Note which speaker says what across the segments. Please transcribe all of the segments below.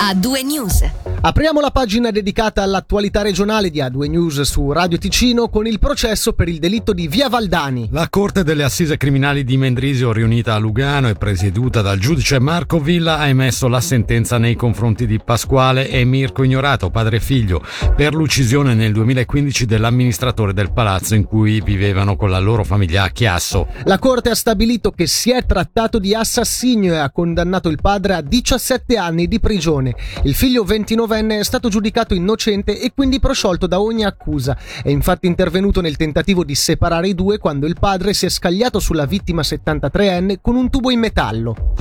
Speaker 1: A2 News.
Speaker 2: Apriamo la pagina dedicata all'attualità regionale di A2 News su Radio Ticino con il processo per il delitto di Via Valdani.
Speaker 3: La Corte delle Assise Criminali di Mendrisio, riunita a Lugano e presieduta dal giudice Marco Villa, ha emesso la sentenza nei confronti di Pasquale e Mirko Ignorato, padre e figlio, per l'uccisione nel 2015 dell'amministratore del palazzo in cui vivevano con la loro famiglia a Chiasso.
Speaker 2: La Corte ha stabilito che si è trattato di assassinio e ha condannato il padre a 17 anni di prigione. Il figlio 29enne è stato giudicato innocente e quindi prosciolto da ogni accusa. È infatti intervenuto nel tentativo di separare i due quando il padre si è scagliato sulla vittima 73enne con un tubo in metallo.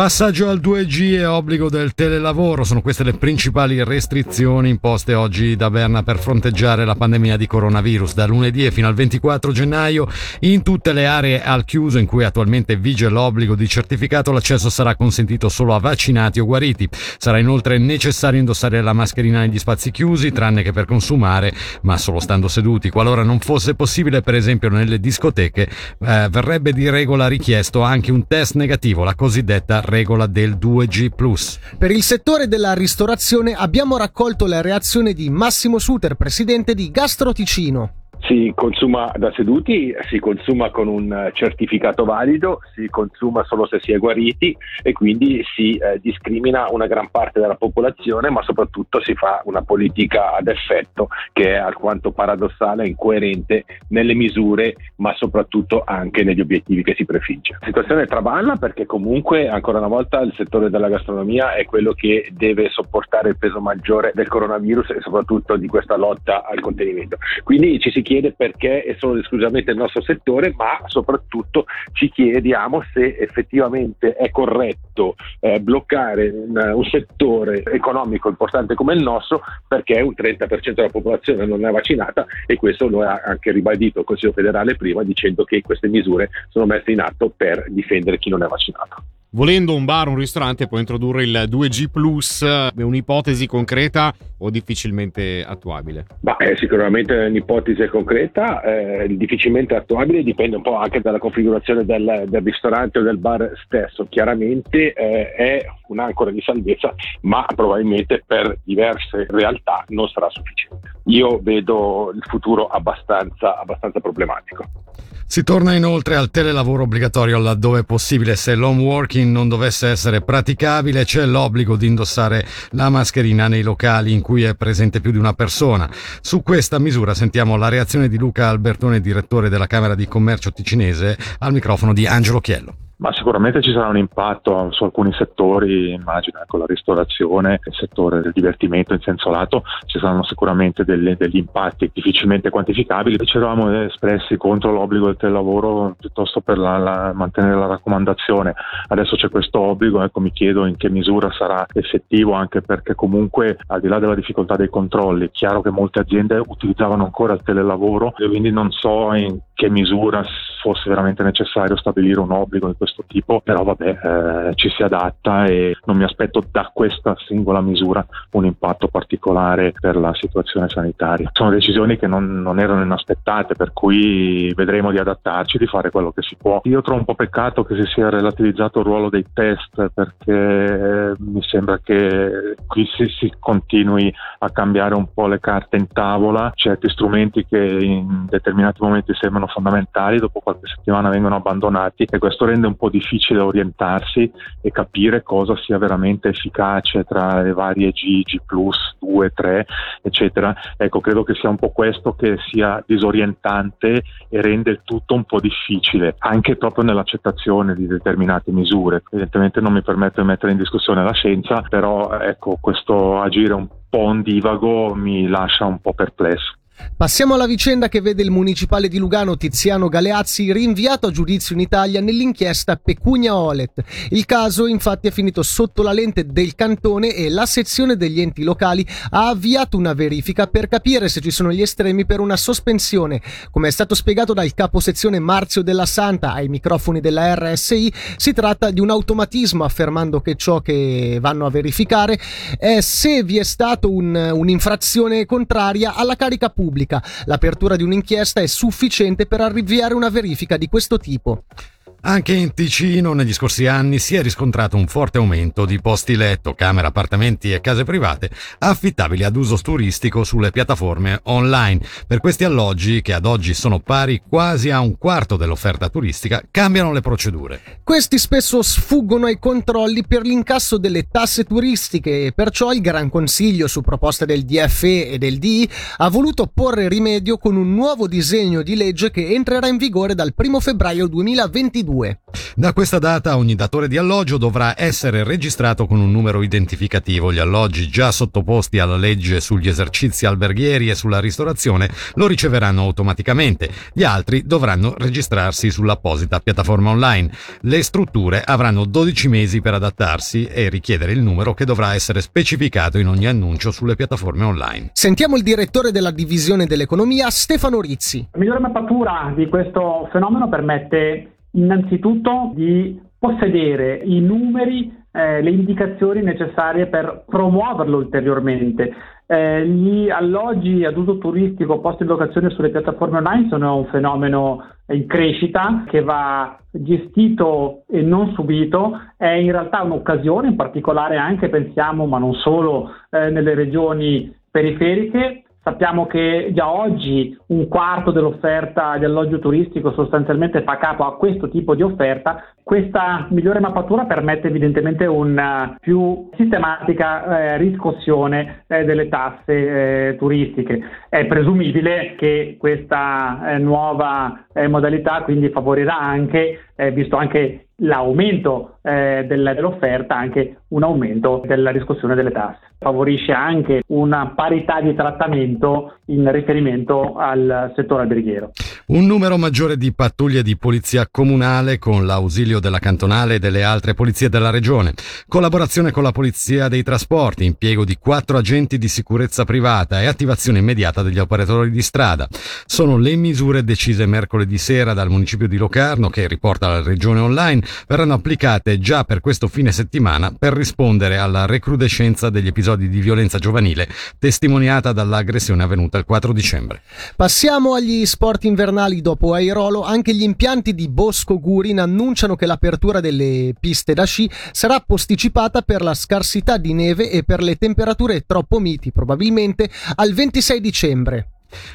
Speaker 3: Passaggio al 2G e obbligo del telelavoro sono queste le principali restrizioni imposte oggi da Berna per fronteggiare la pandemia di coronavirus. Da lunedì e fino al 24 gennaio in tutte le aree al chiuso in cui attualmente vige l'obbligo di certificato l'accesso sarà consentito solo a vaccinati o guariti. Sarà inoltre necessario indossare la mascherina negli spazi chiusi tranne che per consumare ma solo stando seduti. Qualora non fosse possibile per esempio nelle discoteche eh, verrebbe di regola richiesto anche un test negativo, la cosiddetta regola del 2G.
Speaker 2: Per il settore della ristorazione abbiamo raccolto la reazione di Massimo Suter, presidente di Gastro Ticino.
Speaker 4: Si consuma da seduti, si consuma con un certificato valido, si consuma solo se si è guariti e quindi si eh, discrimina una gran parte della popolazione, ma soprattutto si fa una politica ad effetto che è alquanto paradossale e incoerente nelle misure, ma soprattutto anche negli obiettivi che si prefigge. La situazione traballa perché comunque ancora una volta il settore della gastronomia è quello che deve sopportare il peso maggiore del coronavirus e soprattutto di questa lotta al contenimento. Quindi ci si chiede perché è solo esclusivamente il nostro settore, ma soprattutto ci chiediamo se effettivamente è corretto eh, bloccare un, un, settore economico importante come il nostro perché un 30% della popolazione non è vaccinata e questo lo ha anche ribadito il Consiglio federale prima dicendo che queste misure sono messe in atto per difendere chi non è vaccinato.
Speaker 5: Volendo un bar, un ristorante può introdurre il 2G Plus, è un'ipotesi concreta o difficilmente attuabile?
Speaker 4: Bah, è sicuramente un'ipotesi concreta, eh, difficilmente attuabile, dipende un po' anche dalla configurazione del, del ristorante o del bar stesso. Chiaramente eh, è un'ancora di salvezza, ma probabilmente per diverse realtà non sarà sufficiente. Io vedo il futuro abbastanza, abbastanza problematico.
Speaker 3: Si torna inoltre al telelavoro obbligatorio laddove possibile. Se l'home working non dovesse essere praticabile, c'è l'obbligo di indossare la mascherina nei locali in cui è presente più di una persona. Su questa misura sentiamo la reazione di Luca Albertone, direttore della Camera di Commercio ticinese, al microfono di Angelo Chiello.
Speaker 6: Ma sicuramente ci sarà un impatto su alcuni settori, immagino, ecco, la ristorazione, il settore del divertimento in senso lato, ci saranno sicuramente delle, degli impatti difficilmente quantificabili. Ci eravamo espressi contro l'obbligo del telelavoro piuttosto per la, la, mantenere la raccomandazione. Adesso c'è questo obbligo, ecco, mi chiedo in che misura sarà effettivo, anche perché comunque al di là della difficoltà dei controlli, è chiaro che molte aziende utilizzavano ancora il telelavoro e quindi non so in che misura fosse veramente necessario stabilire un obbligo di questo tipo, però vabbè, eh, ci si adatta e non mi aspetto da questa singola misura un impatto particolare per la situazione sanitaria. Sono decisioni che non, non erano inaspettate, per cui vedremo di adattarci, di fare quello che si può. Io trovo un po' peccato che si sia relativizzato il ruolo dei test perché eh, mi sembra che qui si, si continui a cambiare un po' le carte in tavola, certi strumenti che in determinati momenti sembrano fondamentali dopo qualche settimana vengono abbandonati e questo rende un po' difficile orientarsi e capire cosa sia veramente efficace tra le varie G, G+, 2, 3, eccetera. Ecco, credo che sia un po' questo che sia disorientante e rende il tutto un po' difficile, anche proprio nell'accettazione di determinate misure. Evidentemente non mi permetto di mettere in discussione la scienza, però ecco, questo agire un po' ondivago mi lascia un po' perplesso.
Speaker 2: Passiamo alla vicenda che vede il municipale di Lugano Tiziano Galeazzi rinviato a giudizio in Italia nell'inchiesta Pecunia Olet. Il caso infatti è finito sotto la lente del cantone e la sezione degli enti locali ha avviato una verifica per capire se ci sono gli estremi per una sospensione. Come è stato spiegato dal capo sezione Marzio della Santa ai microfoni della RSI, si tratta di un automatismo affermando che ciò che vanno a verificare è se vi è stata un, un'infrazione contraria alla carica pubblica pubblica. L'apertura di un'inchiesta è sufficiente per avviare una verifica di questo tipo.
Speaker 3: Anche in Ticino negli scorsi anni si è riscontrato un forte aumento di posti letto, camere, appartamenti e case private affittabili ad uso turistico sulle piattaforme online. Per questi alloggi, che ad oggi sono pari quasi a un quarto dell'offerta turistica, cambiano le procedure.
Speaker 2: Questi spesso sfuggono ai controlli per l'incasso delle tasse turistiche e perciò il Gran Consiglio, su proposta del DFE e del DI, ha voluto porre rimedio con un nuovo disegno di legge che entrerà in vigore dal 1 febbraio 2022. 2022.
Speaker 3: Da questa data ogni datore di alloggio dovrà essere registrato con un numero identificativo. Gli alloggi già sottoposti alla legge sugli esercizi alberghieri e sulla ristorazione lo riceveranno automaticamente. Gli altri dovranno registrarsi sull'apposita piattaforma online. Le strutture avranno 12 mesi per adattarsi e richiedere il numero che dovrà essere specificato in ogni annuncio sulle piattaforme online.
Speaker 2: Sentiamo il direttore della divisione dell'economia Stefano Rizzi.
Speaker 1: La migliore mappatura di questo fenomeno permette innanzitutto di possedere i numeri, eh, le indicazioni necessarie per promuoverlo ulteriormente. Eh, gli alloggi ad uso turistico posti in locazione sulle piattaforme online sono un fenomeno in crescita che va gestito e non subito, è in realtà un'occasione, in particolare anche pensiamo, ma non solo, eh, nelle regioni periferiche Sappiamo che già oggi un quarto dell'offerta di alloggio turistico sostanzialmente fa capo a questo tipo di offerta. Questa migliore mappatura permette evidentemente una più sistematica eh, riscossione eh, delle tasse eh, turistiche. È presumibile che questa eh, nuova eh, modalità quindi favorirà anche, eh, visto anche l'aumento dell'offerta, anche un aumento della riscossione delle tasse favorisce anche una parità di trattamento in riferimento al settore alberghiero.
Speaker 3: Un numero maggiore di pattuglie di polizia comunale con l'ausilio della cantonale e delle altre polizie della regione, collaborazione con la polizia dei trasporti, impiego di quattro agenti di sicurezza privata e attivazione immediata degli operatori di strada. Sono le misure decise mercoledì sera dal municipio di Locarno che riporta regione online, verranno applicate già per questo fine settimana per rispondere alla recrudescenza degli episodi di violenza giovanile testimoniata dall'aggressione avvenuta il 4 dicembre.
Speaker 2: Passiamo agli sport invernali dopo Airolo. Anche gli impianti di Bosco Gurin annunciano che l'apertura delle piste da sci sarà posticipata per la scarsità di neve e per le temperature troppo miti, probabilmente al 26 dicembre.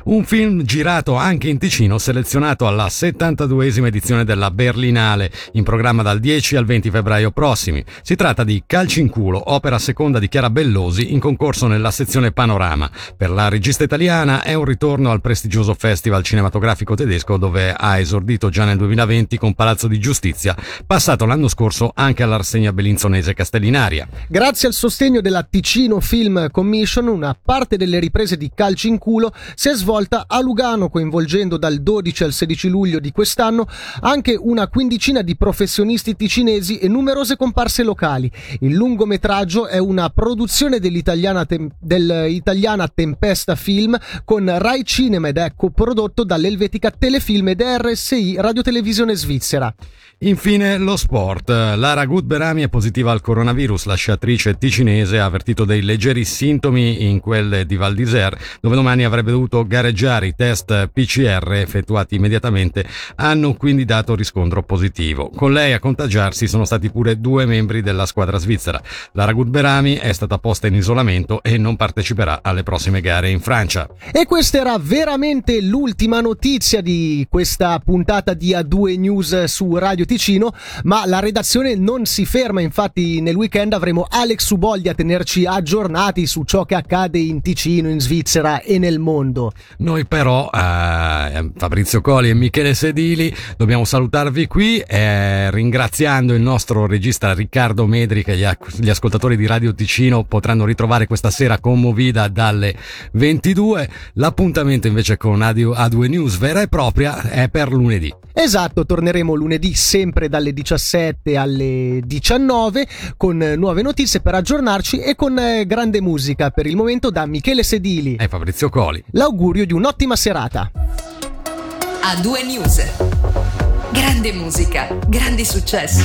Speaker 3: Un film girato anche in Ticino, selezionato alla 72esima edizione della Berlinale, in programma dal 10 al 20 febbraio prossimi. Si tratta di Calci in culo, opera seconda di Chiara Bellosi, in concorso nella sezione Panorama. Per la regista italiana è un ritorno al prestigioso festival cinematografico tedesco dove ha esordito già nel 2020 con Palazzo di Giustizia, passato l'anno scorso anche all'Arsegna Bellinzonese Castellinaria.
Speaker 2: Grazie al sostegno della Ticino Film Commission, una parte delle riprese di Calci in culo si è svolta a Lugano coinvolgendo dal 12 al 16 luglio di quest'anno anche una quindicina di professionisti ticinesi e numerose comparse locali. Il lungometraggio è una produzione dell'italiana, tem- dell'italiana Tempesta Film con Rai Cinema ed è coprodotto dall'elvetica Telefilm ed RSI Radiotelevisione Svizzera.
Speaker 3: Infine lo sport. Lara Gutberami è positiva al coronavirus. La sciatrice ticinese ha avvertito dei leggeri sintomi in quelle di Val d'Isère, dove domani avrebbe dovuto potuto gareggiare. I test PCR effettuati immediatamente hanno quindi dato riscontro positivo. Con lei a contagiarsi sono stati pure due membri della squadra svizzera. Lara Gutberami è stata posta in isolamento e non parteciperà alle prossime gare in Francia.
Speaker 2: E questa era veramente l'ultima notizia di questa puntata di A2 News su Radio Ticino, ma la redazione non si ferma, infatti nel weekend avremo Alex Suboldi a tenerci aggiornati su ciò che accade in Ticino, in Svizzera e nel mondo.
Speaker 3: Noi però, eh, Fabrizio Coli e Michele Sedili, dobbiamo salutarvi qui eh, ringraziando il nostro regista Riccardo Medri che gli, gli, ascoltatori di Radio Ticino potranno ritrovare questa sera con Movida dalle 22. L'appuntamento invece con A2 News vera e propria è per lunedì.
Speaker 2: Esatto, torneremo lunedì sempre dalle 17 alle 19 con nuove notizie per aggiornarci e con eh, grande musica per il momento da Michele Sedili
Speaker 3: e Fabrizio Coli.
Speaker 2: L'augurio di un'ottima serata.
Speaker 7: A due news. Grande musica, grandi successi.